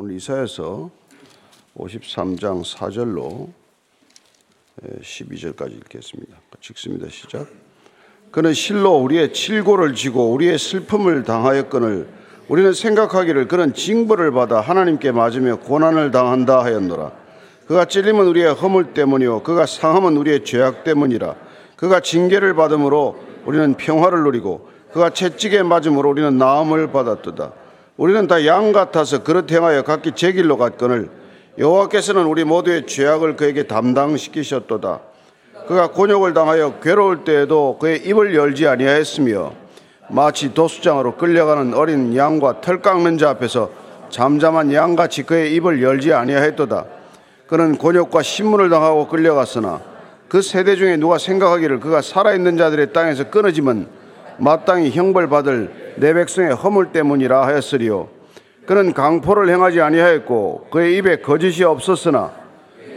오늘 이사에서 53장 4절로 12절까지 읽겠습니다. 읽습니다. 시작. 그는 실로 우리의 칠고를 지고 우리의 슬픔을 당하였거늘 우리는 생각하기를 그는 징벌을 받아 하나님께 맞으며 고난을 당한다 하였노라. 그가 찔림은 우리의 허물 때문이요 그가 상함은 우리의 죄악 때문이라. 그가 징계를 받음으로 우리는 평화를 누리고 그가 채찍에 맞음으로 우리는 나음을 받았도다. 우리는 다 양 같아서 그릇 행하여 각기 제 길로 갔거늘 여호와께서는 우리 모두의 죄악을 그에게 담당시키셨도다. 그가 곤욕을 당하여 괴로울 때에도 그의 입을 열지 아니하였으며 마치 도수장으로 끌려가는 어린 양과 털 깎는 자 앞에서 잠잠한 양같이 그의 입을 열지 아니하였도다. 그는 곤욕과 신문을 당하고 끌려갔으나 그 세대 중에 누가 생각하기를 그가 살아있는 자들의 땅에서 끊어지면 마땅히 형벌받을 내 백성의 허물 때문이라 하였으리요. 그는 강포를 행하지 아니하였고 그의 입에 거짓이 없었으나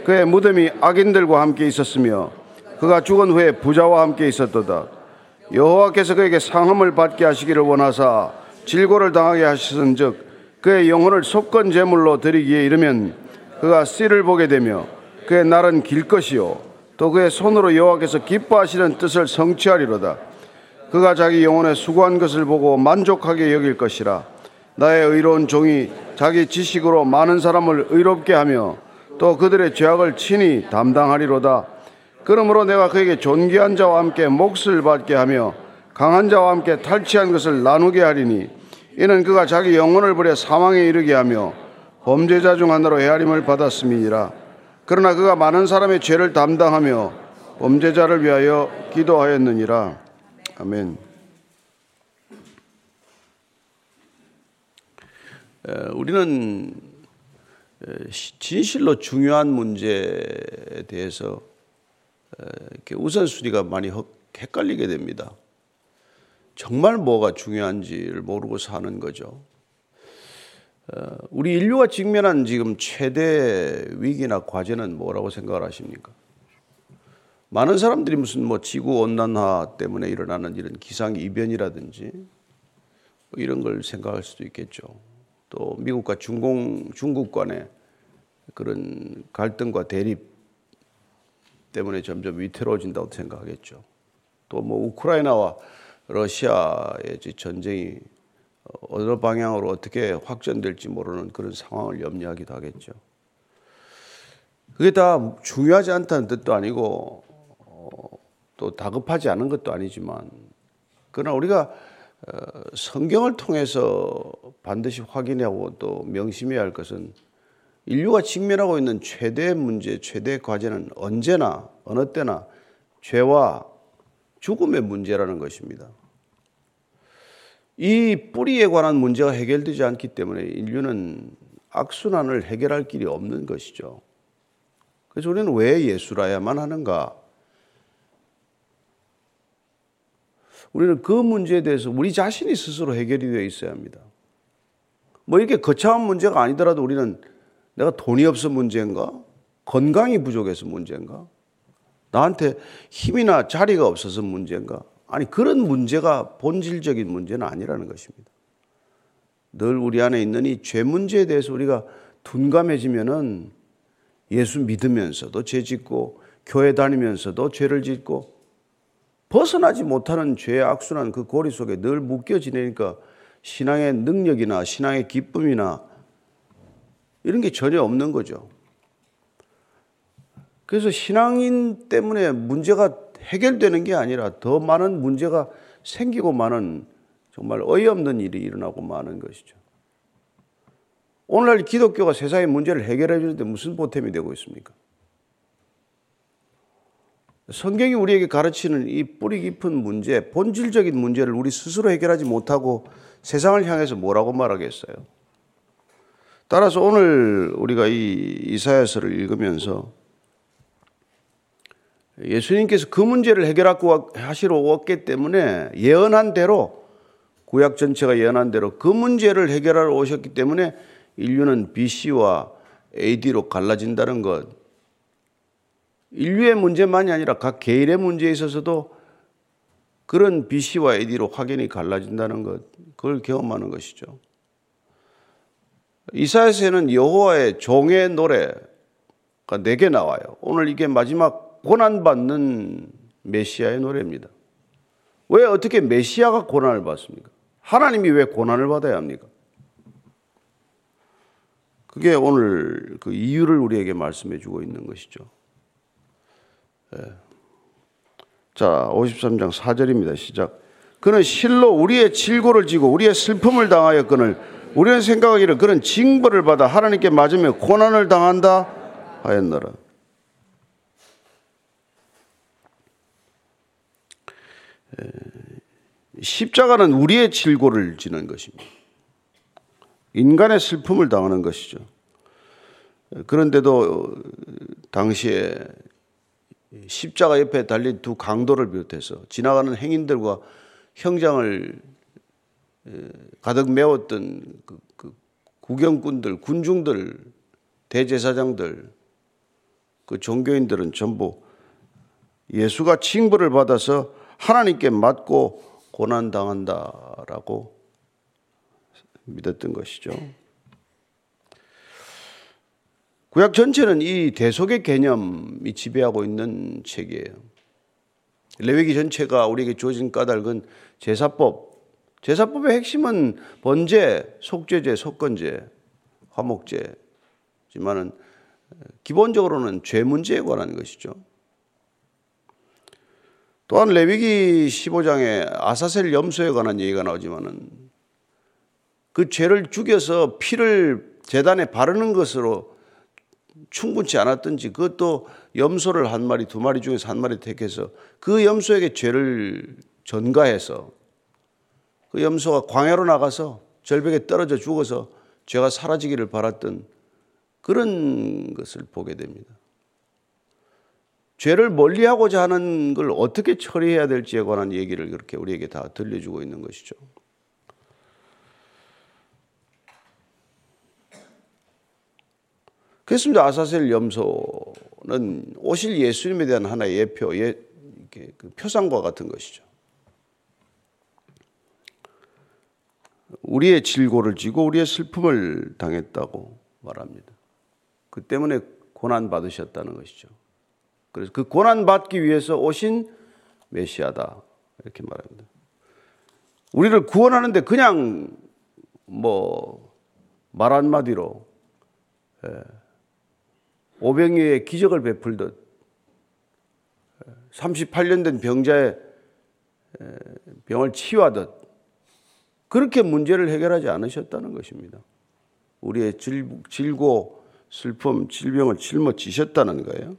그의 무덤이 악인들과 함께 있었으며 그가 죽은 후에 부자와 함께 있었도다. 여호와께서 그에게 상함을 받게 하시기를 원하사 질고를 당하게 하시은즉 그의 영혼을 속건 제물로 드리기에 이르면 그가 씨를 보게 되며 그의 날은 길 것이요 또 그의 손으로 여호와께서 기뻐하시는 뜻을 성취하리로다. 그가 자기 영혼에 수고한 것을 보고 만족하게 여길 것이라. 나의 의로운 종이 자기 지식으로 많은 사람을 의롭게 하며 또 그들의 죄악을 친히 담당하리로다. 그러므로 내가 그에게 존귀한 자와 함께 몫을 받게 하며 강한 자와 함께 탈취한 것을 나누게 하리니 이는 그가 자기 영혼을 버려 사망에 이르게 하며 범죄자 중 하나로 헤아림을 받았음이니라. 그러나 그가 많은 사람의 죄를 담당하며 범죄자를 위하여 기도하였느니라. 아멘. 우리는 진실로 중요한 문제에 대해서 우선순위가 많이 헷갈리게 됩니다. 정말 뭐가 중요한지를 모르고 사는 거죠. 우리 인류가 직면한 지금 최대 위기나 과제는 뭐라고 생각을 하십니까? 많은 사람들이 무슨 뭐 지구 온난화 때문에 일어나는 이런 기상 이변이라든지 뭐 이런 걸 생각할 수도 있겠죠. 또 미국과 중공 중국 간의 그런 갈등과 대립 때문에 점점 위태로워진다고 생각하겠죠. 또 뭐 우크라이나와 러시아의 전쟁이 어느 방향으로 어떻게 확전될지 모르는 그런 상황을 염려하기도 하겠죠. 그게 다 중요하지 않다는 뜻도 아니고 또 다급하지 않은 것도 아니지만 그러나 우리가 어, 성경을 통해서 반드시 확인하고 또 명심해야 할 것은 인류가 직면하고 있는 최대 문제, 최대 과제는 언제나 어느 때나 죄와 죽음의 문제라는 것입니다. 이 뿌리에 관한 문제가 해결되지 않기 때문에 인류는 악순환을 해결할 길이 없는 것이죠. 그래서 우리는 왜 예수라야만 하는가? 우리는 그 문제에 대해서 우리 자신이 스스로 해결이 되어 있어야 합니다. 뭐 이렇게 거창한 문제가 아니더라도 우리는 내가 돈이 없어 문제인가? 건강이 부족해서 문제인가? 나한테 힘이나 자리가 없어서 문제인가? 아니, 그런 문제가 본질적인 문제는 아니라는 것입니다. 늘 우리 안에 있는 이 죄 문제에 대해서 우리가 둔감해지면은 예수 믿으면서도 죄 짓고 교회 다니면서도 죄를 짓고 벗어나지 못하는 죄의 악순환 그 고리 속에 늘 묶여 지내니까 신앙의 능력이나 신앙의 기쁨이나 이런 게 전혀 없는 거죠. 그래서 신앙인 때문에 문제가 해결되는 게 아니라 더 많은 문제가 생기고 많은 정말 어이없는 일이 일어나고 많은 것이죠. 오늘날 기독교가 세상의 문제를 해결해 주는데 무슨 보탬이 되고 있습니까? 성경이 우리에게 가르치는 이 뿌리 깊은 문제, 본질적인 문제를 우리 스스로 해결하지 못하고 세상을 향해서 뭐라고 말하겠어요? 따라서 오늘 우리가 이 이사야서를 읽으면서 예수님께서 그 문제를 해결하고 하시러 왔기 때문에 예언한 대로 구약 전체가 예언한 대로 그 문제를 해결하러 오셨기 때문에 인류는 BC와 AD로 갈라진다는 것 인류의 문제만이 아니라 각 개인의 문제에 있어서도 그런 BC와 AD로 확연히 갈라진다는 것, 그걸 경험하는 것이죠. 이사야서에는 여호와의 종의 노래가 네 개 나와요. 오늘 이게 마지막 고난받는 메시아의 노래입니다. 왜 어떻게 메시아가 고난을 받습니까? 하나님이 왜 고난을 받아야 합니까? 그게 오늘 그 이유를 우리에게 말씀해 주고 있는 것이죠. 예. 자, 53장 4절입니다. 시작. 그는 실로 우리의 질고를 지고 우리의 슬픔을 당하였거늘 우리는 생각하기를 그는 징벌을 받아 하나님께 맞으며 고난을 당한다 하였노라. 십자가는 우리의 질고를 지는 것입니다. 인간의 슬픔을 당하는 것이죠. 그런데도 당시에 십자가 옆에 달린 두 강도를 비롯해서 지나가는 행인들과 형장을 가득 메웠던 그, 그 구경꾼들, 군중들, 대제사장들, 그 종교인들은 전부 예수가 징벌을 받아서 하나님께 맞고 고난당한다라고 믿었던 것이죠. 구약 전체는 이 대속의 개념이 지배하고 있는 책이에요. 레위기 전체가 우리에게 주어진 까닭은 제사법. 제사법의 핵심은 번제, 속죄제, 속건제, 화목제지만은 기본적으로는 죄 문제에 관한 것이죠. 또한 레위기 15장에 아사셀 염소에 관한 얘기가 나오지만은 그 죄를 죽여서 피를 재단에 바르는 것으로 충분치 않았든지 그것도 염소를 한 마리, 두 마리 중에서 한 마리 택해서 그 염소에게 죄를 전가해서 그 염소가 광야로 나가서 절벽에 떨어져 죽어서 죄가 사라지기를 바랐던 그런 것을 보게 됩니다. 죄를 멀리하고자 하는 걸 어떻게 처리해야 될지에 관한 얘기를 그렇게 우리에게 다 들려주고 있는 것이죠. 그렇습니다. 아사셀 염소는 오실 예수님에 대한 하나의 예표, 예, 그 표상과 같은 것이죠. 우리의 질고를 지고 우리의 슬픔을 당했다고 말합니다. 그 때문에 고난 받으셨다는 것이죠. 그래서 그 고난 받기 위해서 오신 메시아다 이렇게 말합니다. 우리를 구원하는데 그냥 뭐 말 한마디로 500여의 예, 기적을 베풀듯 38년 예, 된 병자의 예, 병을 치유하듯 그렇게 문제를 해결하지 않으셨다는 것입니다. 우리의 질고 슬픔, 질병을 짊어지셨다는 거예요.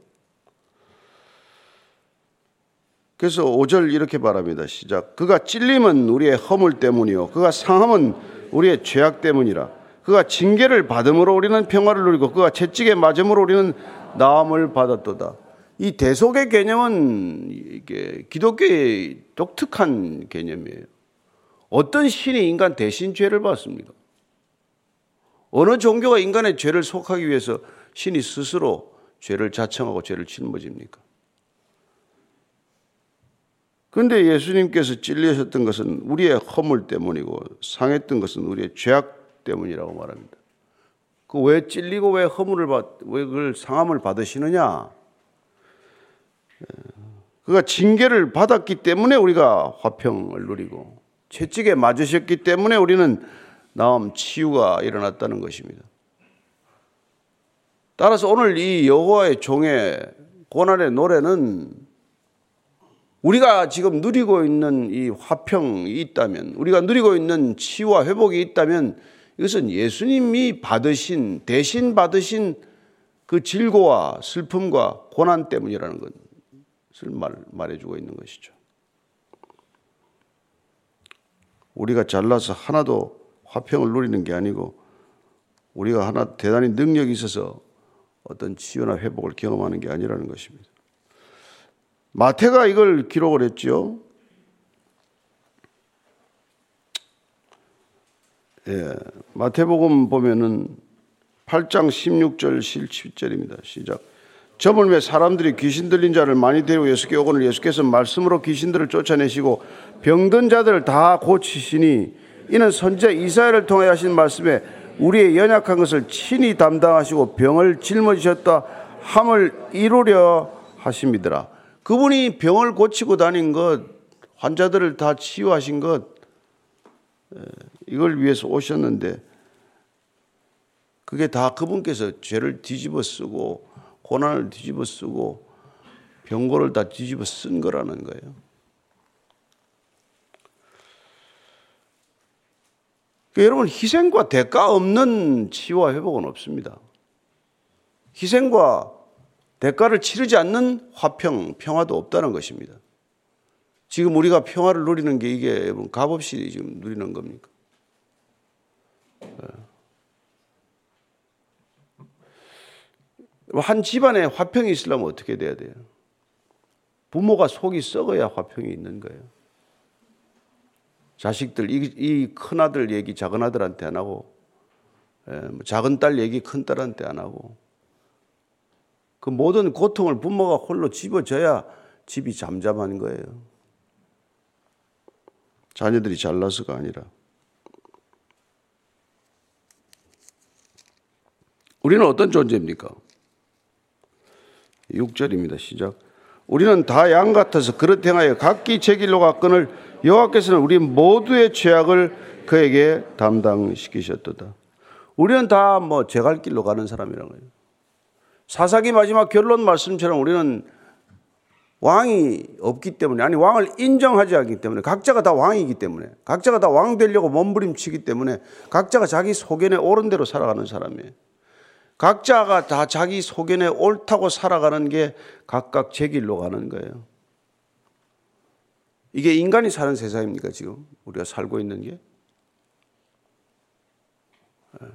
그래서 5절 이렇게 말합니다. 시작. 그가 찔림은 우리의 허물 때문이요. 그가 상함은 우리의 죄악 때문이라. 그가 징계를 받음으로 우리는 평화를 누리고 그가 채찍에 맞음으로 우리는 나음을 받았도다. 이 대속의 개념은 이게 기독교의 독특한 개념이에요. 어떤 신이 인간 대신 죄를 받습니까? 어느 종교가 인간의 죄를 속하기 위해서 신이 스스로 죄를 자청하고 죄를 짊어집니까? 그런데 예수님께서 찔리셨던 것은 우리의 허물 때문이고 상했던 것은 우리의 죄악 때문이라고 말합니다. 그 왜 찔리고 왜 허물을 받, 왜 그걸 상함을 받으시느냐? 그가 징계를 받았기 때문에 우리가 화평을 누리고 채찍에 맞으셨기 때문에 우리는 나음 치유가 일어났다는 것입니다. 따라서 오늘 이 여호와의 종의 고난의 노래는 우리가 지금 누리고 있는 이 화평이 있다면, 우리가 누리고 있는 치유와 회복이 있다면 이것은 예수님이 받으신, 대신 받으신 그 질고와 슬픔과 고난 때문이라는 것을 말, 말해주고 있는 것이죠. 우리가 잘나서 하나도 화평을 누리는 게 아니고 우리가 하나 대단히 능력이 있어서 어떤 치유나 회복을 경험하는 게 아니라는 것입니다. 마태가 이걸 기록을 했죠. 예, 마태복음 보면은 8장 16절 17절입니다. 시작. 저물매 사람들이 귀신 들린 자를 많이 데리고 예수께 오거늘 예수께서 말씀으로 귀신들을 쫓아내시고 병든 자들을 다 고치시니 이는 선지자 이사야를 통하여 하신 말씀에 우리의 연약한 것을 친히 담당하시고 병을 짊어지셨다 함을 이루려 하심이더라. 그분이 병을 고치고 다닌 것, 환자들을 다 치유하신 것, 이걸 위해서 오셨는데, 그게 다 그분께서 죄를 뒤집어 쓰고, 고난을 뒤집어 쓰고, 병고를 다 뒤집어 쓴 거라는 거예요. 그러니까 여러분, 희생과 대가 없는 치유와 회복은 없습니다. 희생과 대가를 치르지 않는 화평, 평화도 없다는 것입니다. 지금 우리가 평화를 누리는 게 이게 값없이 지금 누리는 겁니까? 네. 한 집안에 화평이 있으려면 어떻게 돼야 돼요? 부모가 속이 썩어야 화평이 있는 거예요. 자식들, 이, 이 큰아들 얘기 작은아들한테 안 하고, 예, 뭐 작은 딸 얘기 큰 딸한테 안 하고, 그 모든 고통을 부모가 홀로 집어져야 집이 잠잠한 거예요. 자녀들이 잘나서가 아니라. 우리는 어떤 존재입니까? 6절입니다. 시작. 우리는 다 양 같아서 그릇 행하여 각기 제 길로 갔거늘 여호와께서는 우리 모두의 죄악을 그에게 담당시키셨도다. 우리는 다 뭐 제 갈 길로 가는 사람이라는 거예요. 사사기 마지막 결론 말씀처럼 우리는 왕이 없기 때문에 아니 왕을 인정하지 않기 때문에 각자가 다 왕이기 때문에 각자가 다 왕 되려고 몸부림치기 때문에 각자가 자기 소견에 옳은 대로 살아가는 사람이에요. 각자가 다 자기 소견에 옳다고 살아가는 게 각각 제 길로 가는 거예요. 이게 인간이 사는 세상입니까 지금 우리가 살고 있는 게? 예.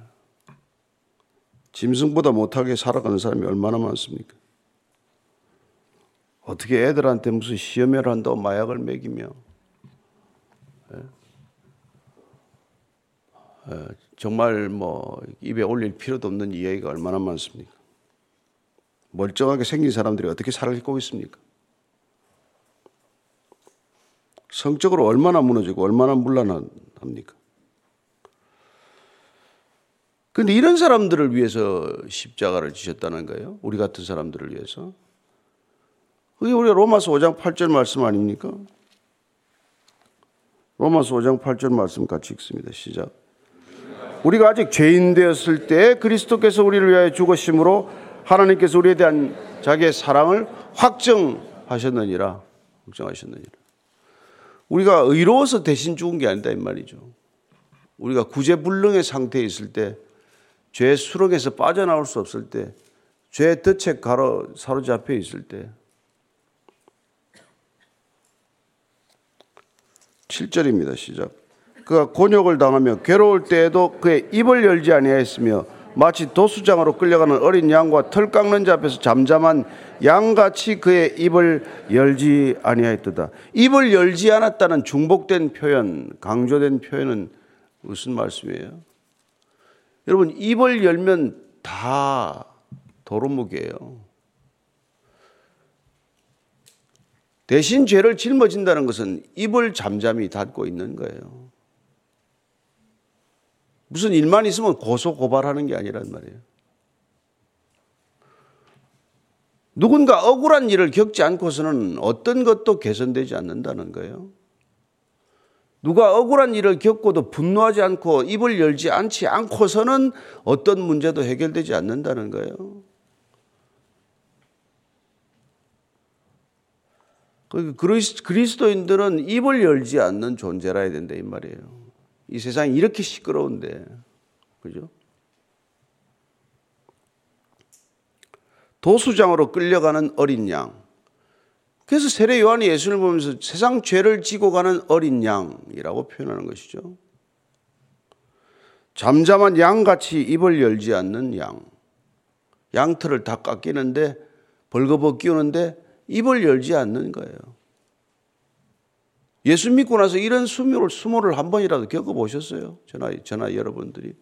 짐승보다 못하게 살아가는 사람이 얼마나 많습니까? 어떻게 애들한테 무슨 시험회를 한다고 마약을 먹이며 예? 예, 정말 뭐 입에 올릴 필요도 없는 이야기가 얼마나 많습니까? 멀쩡하게 생긴 사람들이 어떻게 살고 있습니까? 성적으로 얼마나 무너지고 얼마나 물란합니까? 근데 이런 사람들을 위해서 십자가를 지셨다는 거예요. 우리 같은 사람들을 위해서. 그게 우리 로마서 5장 8절 말씀 아닙니까? 로마서 5장 8절 말씀 같이 읽습니다. 시작. 우리가 아직 죄인 되었을 때 그리스도께서 우리를 위하여 죽으심으로 하나님께서 우리에 대한 자기의 사랑을 확정하셨느니라. 확정하셨느니라. 우리가 의로워서 대신 죽은 게 아니다 이 말이죠. 우리가 구제불능의 상태에 있을 때죄 수렁에서 빠져나올 수 없을 때, 죄 덫에 가로 사로잡혀 있을 때, 7절입니다. 시작. 그가 곤욕을 당하며 괴로울 때에도 그의 입을 열지 아니하였으며 마치 도수장으로 끌려가는 어린 양과 털 깎는 자 앞에서 잠잠한 양같이 그의 입을 열지 아니하였다. 입을 열지 않았다는 중복된 표현, 강조된 표현은 무슨 말씀이에요? 여러분 입을 열면 다 도루묵이에요. 대신 죄를 짊어진다는 것은 입을 잠잠히 닫고 있는 거예요. 무슨 일만 있으면 고소 고발하는 게 아니란 말이에요. 누군가 억울한 일을 겪지 않고서는 어떤 것도 개선되지 않는다는 거예요. 누가 억울한 일을 겪고도 분노하지 않고 입을 열지 않지 않고서는 어떤 문제도 해결되지 않는다는 거예요. 그 그리스도인들은 입을 열지 않는 존재라 야 된다 이 말이에요. 이 세상이 이렇게 시끄러운데, 그죠? 도수장으로 끌려가는 어린 양. 그래서 세례 요한이 예수를 보면서 세상 죄를 지고 가는 어린 양이라고 표현하는 것이죠. 잠잠한 양같이 입을 열지 않는 양. 양털을 다 깎이는데 벌거벗 끼우는데 입을 열지 않는 거예요. 예수 믿고 나서 이런 수모를, 수모를 한 번이라도 겪어보셨어요? 저나, 저나 여러분들이.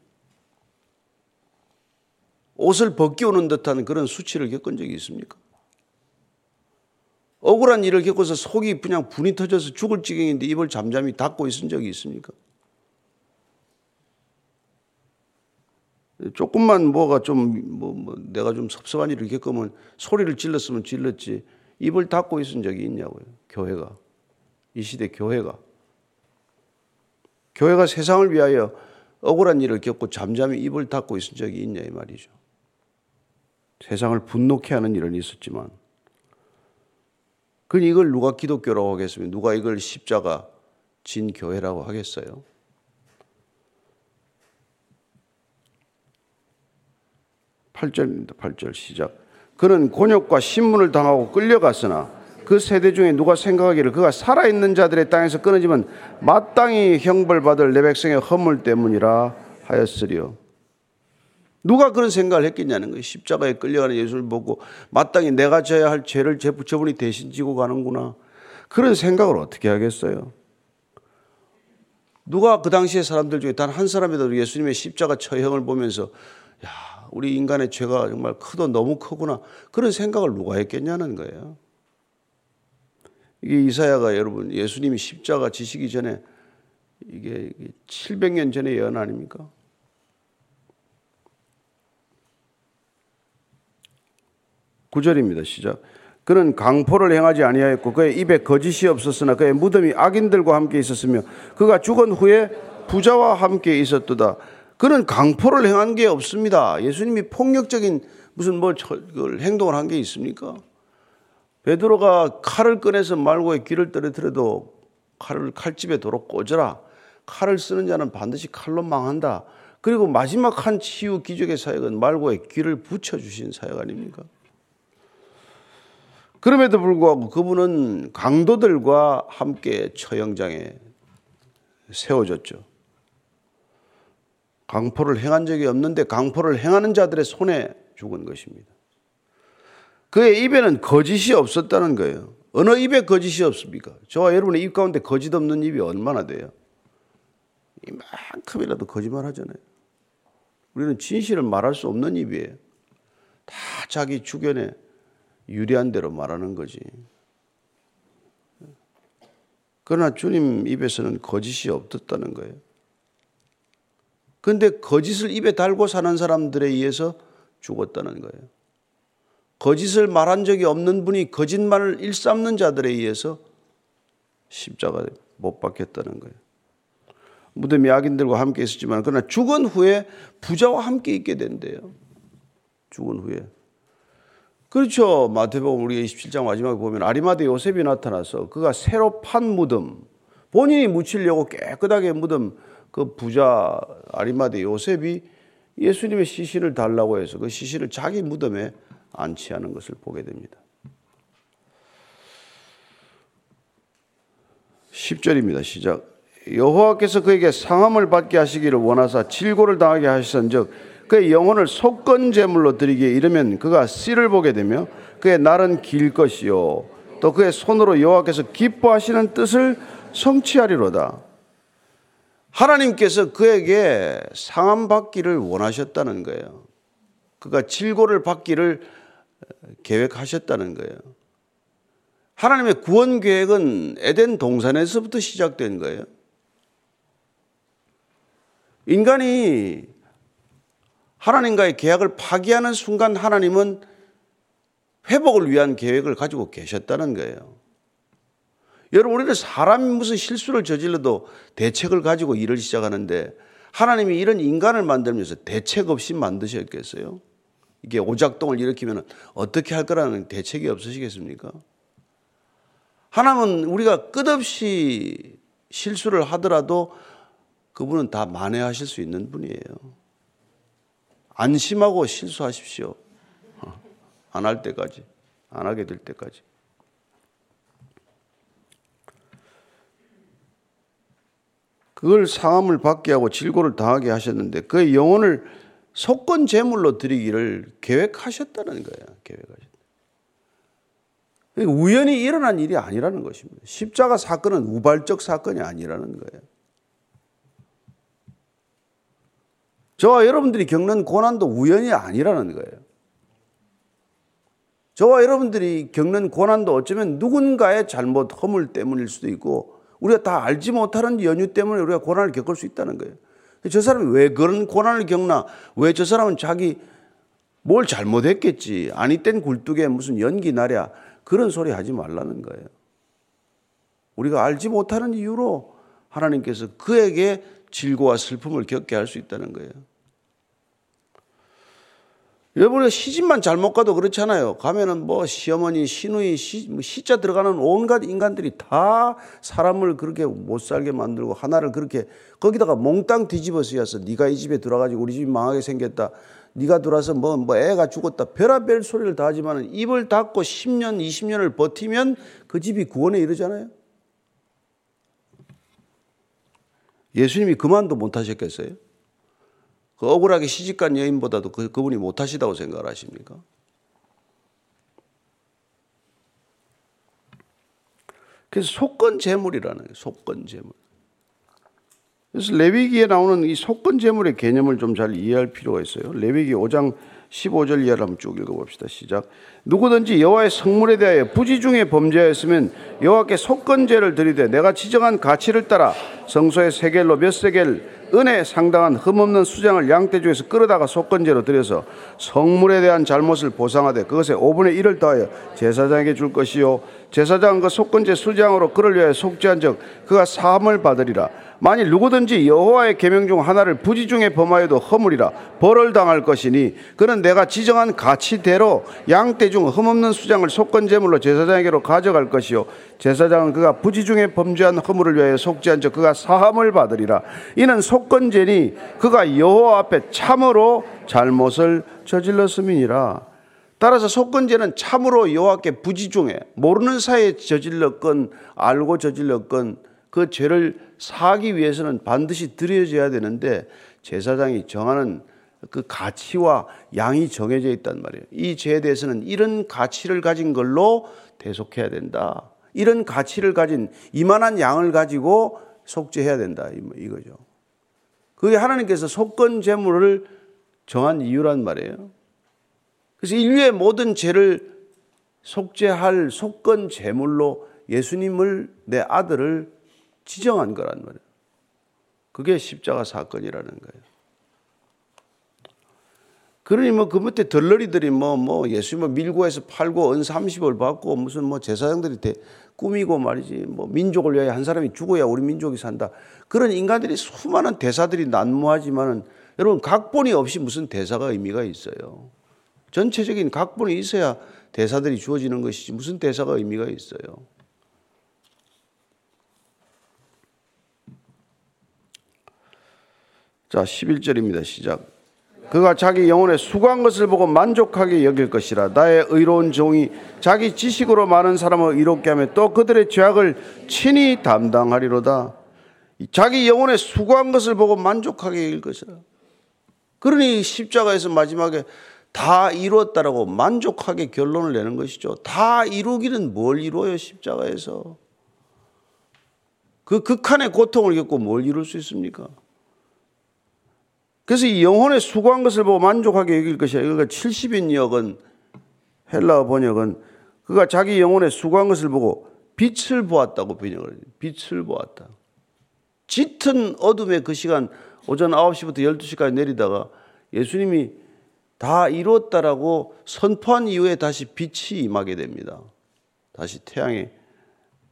옷을 벗기우는 듯한 그런 수치를 겪은 적이 있습니까? 억울한 일을 겪어서 속이 그냥 분이 터져서 죽을 지경인데 입을 잠잠히 닫고 있은 적이 있습니까? 조금만 뭐가 좀, 뭐, 뭐 내가 좀 섭섭한 일을 겪으면 소리를 질렀으면 질렀지. 입을 닫고 있은 적이 있냐고요. 교회가. 이 시대 교회가. 교회가 세상을 위하여 억울한 일을 겪고 잠잠히 입을 닫고 있은 적이 있냐 이 말이죠. 세상을 분노케 하는 일은 있었지만 그 이걸 누가 기독교라고 하겠습니까? 누가 이걸 십자가 진 교회라고 하겠어요? 8절입니다. 8절 시작. 그는 곤욕과 신문을 당하고 끌려갔으나 그 세대 중에 누가 생각하기를 그가 살아있는 자들의 땅에서 끊어지면 마땅히 형벌받을 내 백성의 허물 때문이라 하였으리요. 누가 그런 생각을 했겠냐는 거예요. 십자가에 끌려가는 예수를 보고 마땅히 내가 져야 할 죄를 저분이 대신 지고 가는구나. 그런 생각을 어떻게 하겠어요? 누가 그 당시에 사람들 중에 단 한 사람이라도 예수님의 십자가 처형을 보면서 야, 우리 인간의 죄가 정말 크도 너무 크구나. 그런 생각을 누가 했겠냐는 거예요. 이게 이사야가 여러분 예수님이 십자가 지시기 전에 이게 700년 전의 예언 아닙니까? 구절입니다. 시작. 그는 강포를 행하지 아니하였고 그의 입에 거짓이 없었으나 그의 무덤이 악인들과 함께 있었으며 그가 죽은 후에 부자와 함께 있었도다. 그는 강포를 행한 게 없습니다. 예수님이 폭력적인 무슨 뭐 행동을 한 게 있습니까? 베드로가 칼을 꺼내서 말고의 귀를 떨어뜨려도 칼을 칼집에 도로 꽂으라. 칼을 쓰는 자는 반드시 칼로 망한다. 그리고 마지막 한 치유 기적의 사역은 말고의 귀를 붙여주신 사역 아닙니까? 그럼에도 불구하고 그분은 강도들과 함께 처형장에 세워졌죠. 강포를 행한 적이 없는데 강포를 행하는 자들의 손에 죽은 것입니다. 그의 입에는 거짓이 없었다는 거예요. 어느 입에 거짓이 없습니까? 저와 여러분의 입 가운데 거짓 없는 입이 얼마나 돼요? 이만큼이라도 거짓말 하잖아요. 우리는 진실을 말할 수 없는 입이에요. 다 자기 주변에 유리한 대로 말하는 거지. 그러나 주님 입에서는 거짓이 없었다는 거예요. 그런데 거짓을 입에 달고 사는 사람들에 의해서 죽었다는 거예요. 거짓을 말한 적이 없는 분이 거짓말을 일삼는 자들에 의해서 십자가 못 박혔다는 거예요. 무덤이 악인들과 함께 있었지만 그러나 죽은 후에 부자와 함께 있게 된대요. 죽은 후에. 그렇죠. 마태복음 우리 27장 마지막에 보면 아리마대 요셉이 나타나서 그가 새로 판 무덤 본인이 묻히려고 깨끗하게 무덤 그 부자 아리마대 요셉이 예수님의 시신을 달라고 해서 그 시신을 자기 무덤에 안치하는 것을 보게 됩니다. 10절입니다. 시작. 여호와께서 그에게 상함을 받게 하시기를 원하사 질고를 당하게 하셨은즉 그의 영혼을 속건 제물로 드리기에 이르면 그가 씨를 보게 되며 그의 날은 길 것이요 또 그의 손으로 여호와께서 기뻐하시는 뜻을 성취하리로다. 하나님께서 그에게 상함 받기를 원하셨다는 거예요. 그가 질고를 받기를 계획하셨다는 거예요. 하나님의 구원 계획은 에덴 동산에서부터 시작된 거예요. 인간이 하나님과의 계약을 파기하는 순간 하나님은 회복을 위한 계획을 가지고 계셨다는 거예요. 여러분, 우리는 사람이 무슨 실수를 저질러도 대책을 가지고 일을 시작하는데 하나님이 이런 인간을 만들면서 대책 없이 만드셨겠어요? 이게 오작동을 일으키면 어떻게 할 거라는 대책이 없으시겠습니까? 하나님은 우리가 끝없이 실수를 하더라도 그분은 다 만회하실 수 있는 분이에요. 안심하고 실수하십시오. 안 할 때까지, 안 하게 될 때까지. 그걸 상함을 받게 하고 질고를 당하게 하셨는데 그의 영혼을 속건 제물로 드리기를 계획하셨다는 거예요. 계획하셨다. 우연히 일어난 일이 아니라는 것입니다. 십자가 사건은 우발적 사건이 아니라는 거예요. 저와 여러분들이 겪는 고난도 우연이 아니라는 거예요. 저와 여러분들이 겪는 고난도 어쩌면 누군가의 잘못 허물 때문일 수도 있고 우리가 다 알지 못하는 연유 때문에 우리가 고난을 겪을 수 있다는 거예요. 저 사람이 왜 그런 고난을 겪나? 왜 저 사람은 자기 뭘 잘못했겠지? 아니 땐 굴뚝에 무슨 연기 나랴? 그런 소리 하지 말라는 거예요. 우리가 알지 못하는 이유로 하나님께서 그에게 질고와 슬픔을 겪게 할 수 있다는 거예요. 여러분 시집만 잘못 가도 그렇잖아요. 가면은 뭐 시어머니, 시누이, 시, 뭐 시자 들어가는 온갖 인간들이 다 사람을 그렇게 못 살게 만들고 하나를 그렇게 거기다가 몽땅 뒤집어 쓰여서 네가 이 집에 들어가지고 우리 집이 망하게 생겼다. 네가 들어와서 뭐, 뭐 애가 죽었다. 별의별 소리를 다 하지만 입을 닫고 10년, 20년을 버티면 그 집이 구원에 이르잖아요. 예수님이 그만도 못 하셨겠어요? 그 억울하게 시집간 여인보다도 그, 그분이 못하시다고 생각을 하십니까? 그래서 속건 재물이라는 거예요. 속건 재물. 그래서 레위기에 나오는 이 속건 재물의 개념을 좀 잘 이해할 필요가 있어요. 레위기 5장 15절 이하를 한번 쭉 읽어봅시다. 시작. 누구든지 여호와의 성물에 대하여 부지 중에 범죄하였으면 여호와께 속건제를 드리되 내가 지정한 가치를 따라 성소의 세겔로 몇 세겔 은혜 상당한 흠없는 수장을 양떼 중에서 끌어다가 속건제로 드려서 성물에 대한 잘못을 보상하되 그것에 5분의 1을 더하여 제사장에게 줄 것이요 제사장은 그 속건제 수장으로 그를 위하여 속죄한 적 그가 사함을 받으리라 만일 누구든지 여호와의 계명 중 하나를 부지 중에 범하여도 허물이라 벌을 당할 것이니 그는 내가 지정한 가치대로 양떼 중 흠없는 수장을 속건제물로 제사장에게로 가져갈 것이요 제사장은 그가 부지 중에 범죄한 허물을 위하여 속죄한 적 그가 사함을 받으리라. 이는 속건제니 그가 여호와 앞에 참으로 잘못을 저질렀음이니라. 따라서 속건제는 참으로 여호와께 부지 중에 모르는 사이에 저질렀건 알고 저질렀건 그 죄를 사하기 위해서는 반드시 드려져야 되는데 제사장이 정하는 그 가치와 양이 정해져 있단 말이에요. 이 죄에 대해서는 이런 가치를 가진 걸로 대속해야 된다. 이런 가치를 가진 이만한 양을 가지고 속죄해야 된다. 이거죠. 그게 하나님께서 속건 제물을 정한 이유란 말이에요. 그래서 인류의 모든 죄를 속죄할 속건 제물로 예수님을 내 아들을 지정한 거란 말이에요. 그게 십자가 사건이라는 거예요. 그러니 뭐 그 밑에 덜러리들이 뭐, 뭐 예수님을 밀고 해서 팔고 은 30을 받고 무슨 뭐 제사장들이 대, 꾸미고 말이지 뭐 민족을 위하여 한 사람이 죽어야 우리 민족이 산다. 그런 인간들이 수많은 대사들이 난무하지만은 여러분 각본이 없이 무슨 대사가 의미가 있어요. 전체적인 각본이 있어야 대사들이 주어지는 것이지 무슨 대사가 의미가 있어요. 자, 11절입니다. 시작. 그가 자기 영혼의 수고한 것을 보고 만족하게 여길 것이라 나의 의로운 종이 자기 지식으로 많은 사람을 이롭게 하며 또 그들의 죄악을 친히 담당하리로다. 자기 영혼의 수고한 것을 보고 만족하게 여길 것이라. 그러니 십자가에서 마지막에 다 이루었다라고 만족하게 결론을 내는 것이죠. 다 이루기는 뭘 이루어요, 십자가에서. 그 극한의 고통을 겪고 뭘 이룰 수 있습니까? 그래서 이 영혼의 수고한 것을 보고 만족하게 여길 것이야. 그러니까 70인 역은 헬라어 번역은 그가 자기 영혼의 수고한 것을 보고 빛을 보았다고 번역을 해요. 빛을 보았다. 짙은 어둠의 그 시간 오전 9시부터 12시까지 내리다가 예수님이 다 이루었다라고 선포한 이후에 다시 빛이 임하게 됩니다. 다시 태양의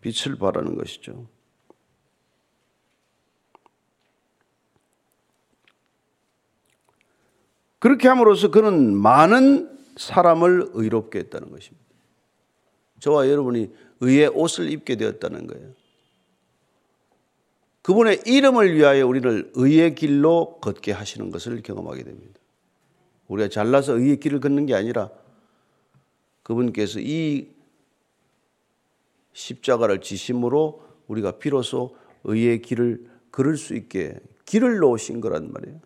빛을 바라는 것이죠. 그렇게 함으로써 그는 많은 사람을 의롭게 했다는 것입니다. 저와 여러분이 의의 옷을 입게 되었다는 거예요. 그분의 이름을 위하여 우리를 의의 길로 걷게 하시는 것을 경험하게 됩니다. 우리가 잘나서 의의 길을 걷는 게 아니라 그분께서 이 십자가를 지심으로 우리가 비로소 의의 길을 걸을 수 있게 길을 놓으신 거란 말이에요.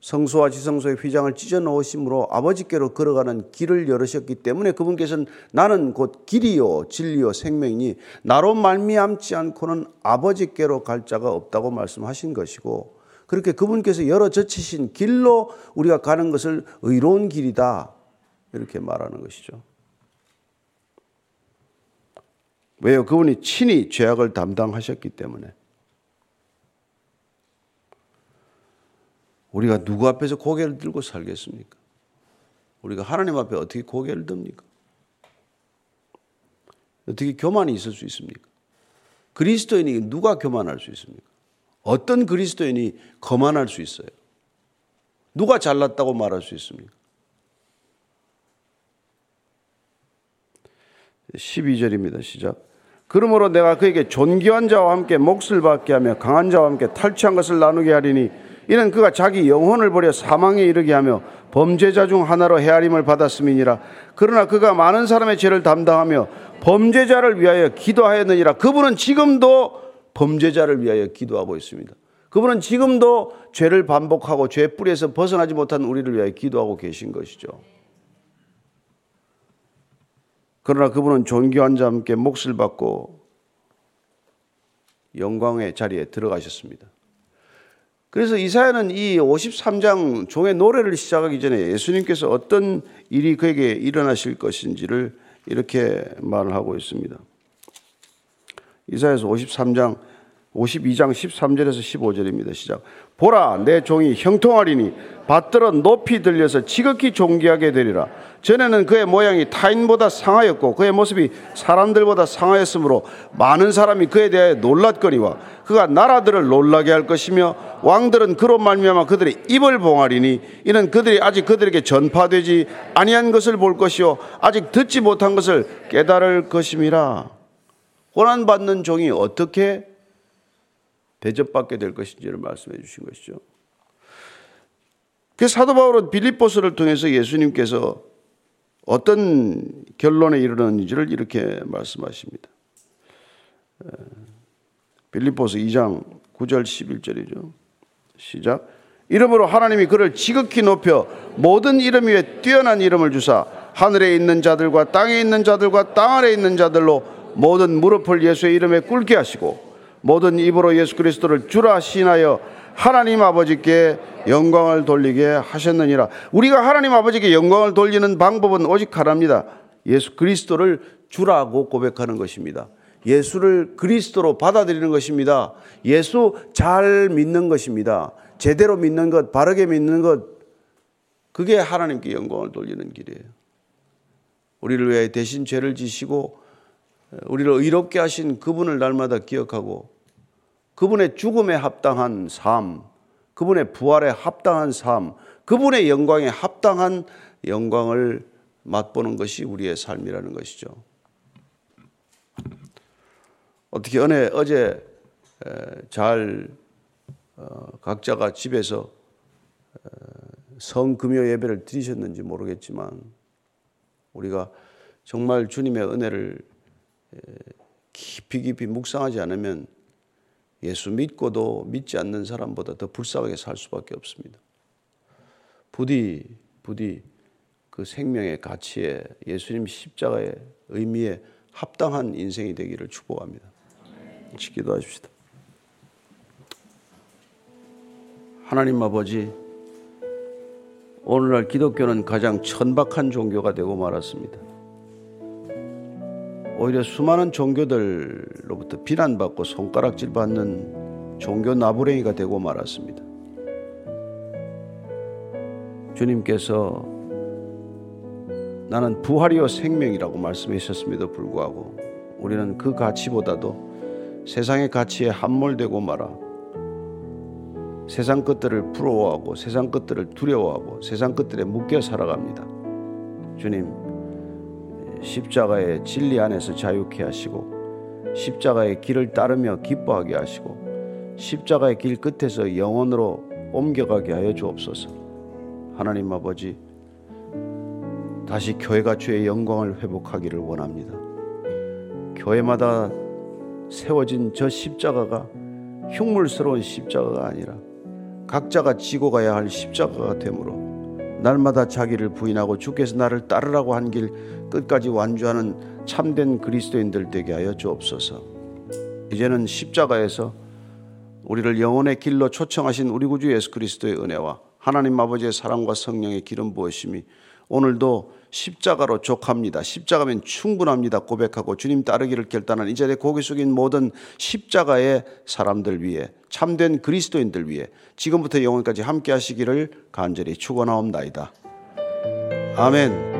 성소와 지성소의 휘장을 찢어 놓으심으로 아버지께로 걸어가는 길을 열으셨기 때문에 그분께서는 나는 곧 길이요 진리요 생명이니 나로 말미암지 않고는 아버지께로 갈 자가 없다고 말씀하신 것이고 그렇게 그분께서 열어 젖히신 길로 우리가 가는 것을 의로운 길이다 이렇게 말하는 것이죠. 왜요? 그분이 친히 죄악을 담당하셨기 때문에. 우리가 누구 앞에서 고개를 들고 살겠습니까? 우리가 하나님 앞에 어떻게 고개를 듭니까? 어떻게 교만이 있을 수 있습니까? 그리스도인이 누가 교만할 수 있습니까? 어떤 그리스도인이 거만할 수 있어요? 누가 잘났다고 말할 수 있습니까? 12절입니다. 시작. 그러므로 내가 그에게 존귀한 자와 함께 몫을 받게 하며 강한 자와 함께 탈취한 것을 나누게 하리니 이는 그가 자기 영혼을 버려 사망에 이르게 하며 범죄자 중 하나로 헤아림을 받았음이니라. 그러나 그가 많은 사람의 죄를 담당하며 범죄자를 위하여 기도하였느니라. 그분은 지금도 범죄자를 위하여 기도하고 있습니다. 그분은 지금도 죄를 반복하고 죄 뿌리에서 벗어나지 못한 우리를 위하여 기도하고 계신 것이죠. 그러나 그분은 존귀한 자와 함께 몫을 받고 영광의 자리에 들어가셨습니다. 그래서 이사야는 이 53장 종의 노래를 시작하기 전에 예수님께서 어떤 일이 그에게 일어나실 것인지를 이렇게 말을 하고 있습니다. 이사야서 53장 52장 13절에서 15절입니다. 시작. 보라 내 종이 형통하리니 받들어 높이 들려서 지극히 존귀하게 되리라. 전에는 그의 모양이 타인보다 상하였고 그의 모습이 사람들보다 상하였으므로 많은 사람이 그에 대하여 놀랐거니와 그가 나라들을 놀라게 할 것이며 왕들은 그로 말미암아 그들의 입을 봉하리니 이는 그들이 아직 그들에게 전파되지 아니한 것을 볼 것이요 아직 듣지 못한 것을 깨달을 것임이라. 고난 받는 종이 어떻게 대접받게 될 것인지를 말씀해 주신 것이죠. 그 사도 바울은 빌립보스를 통해서 예수님께서 어떤 결론에 이르렀는지를 이렇게 말씀하십니다. 빌립보스 2장 9절 11절이죠. 시작. 이름으로 하나님이 그를 지극히 높여 모든 이름 위에 뛰어난 이름을 주사 하늘에 있는 자들과 땅에 있는 자들과 땅 아래 있는 자들로 모든 무릎을 예수의 이름에 꿇게 하시고 모든 입으로 예수 그리스도를 주라 신하여 하나님 아버지께 영광을 돌리게 하셨느니라. 우리가 하나님 아버지께 영광을 돌리는 방법은 오직 하나입니다. 예수 그리스도를 주라고 고백하는 것입니다. 예수를 그리스도로 받아들이는 것입니다. 예수 잘 믿는 것입니다. 제대로 믿는 것, 바르게 믿는 것, 그게 하나님께 영광을 돌리는 길이에요. 우리를 위해 대신 죄를 지시고 우리를 의롭게 하신 그분을 날마다 기억하고 그분의 죽음에 합당한 삶, 그분의 부활에 합당한 삶, 그분의 영광에 합당한 영광을 맛보는 것이 우리의 삶이라는 것이죠. 어떻게 은혜 어제 잘 어, 각자가 집에서 성금요 예배를 드리셨는지 모르겠지만 우리가 정말 주님의 은혜를 깊이 깊이 묵상하지 않으면 예수 믿고도 믿지 않는 사람보다 더 불쌍하게 살 수밖에 없습니다. 부디 부디 그 생명의 가치에 예수님 십자가의 의미에 합당한 인생이 되기를 축복합니다. 같이 기도하십시다. 하나님 아버지, 오늘날 기독교는 가장 천박한 종교가 되고 말았습니다. 오히려 수많은 종교들로부터 비난받고 손가락질 받는 종교 나부랭이가 되고 말았습니다. 주님께서 나는 부활이요 생명이라고 말씀하셨음에도 불구하고 우리는 그 가치보다도 세상의 가치에 함몰되고 말아 세상 것들을 부러워하고 세상 것들을 두려워하고 세상 것들에 묶여 살아갑니다. 주님, 십자가의 진리 안에서 자유케 하시고 십자가의 길을 따르며 기뻐하게 하시고 십자가의 길 끝에서 영원으로 옮겨가게 하여 주옵소서. 하나님 아버지 다시 교회가 주의 영광을 회복하기를 원합니다. 교회마다 세워진 저 십자가가 흉물스러운 십자가가 아니라 각자가 지고 가야 할 십자가가 되므로 날마다 자기를 부인하고 주께서 나를 따르라고 한 길 끝까지 완주하는 참된 그리스도인들 되게 하여 주옵소서. 이제는 십자가에서 우리를 영혼의 길로 초청하신 우리 구주 예수 그리스도의 은혜와 하나님 아버지의 사랑과 성령의 기름 부으심이 오늘도 십자가로 족합니다. 십자가면 충분합니다. 고백하고 주님 따르기를 결단한 이 자리에 고개 숙인 모든 십자가의 사람들 위해 참된 그리스도인들 위해 지금부터 영원까지 함께 하시기를 간절히 축원하옵나이다. 아멘.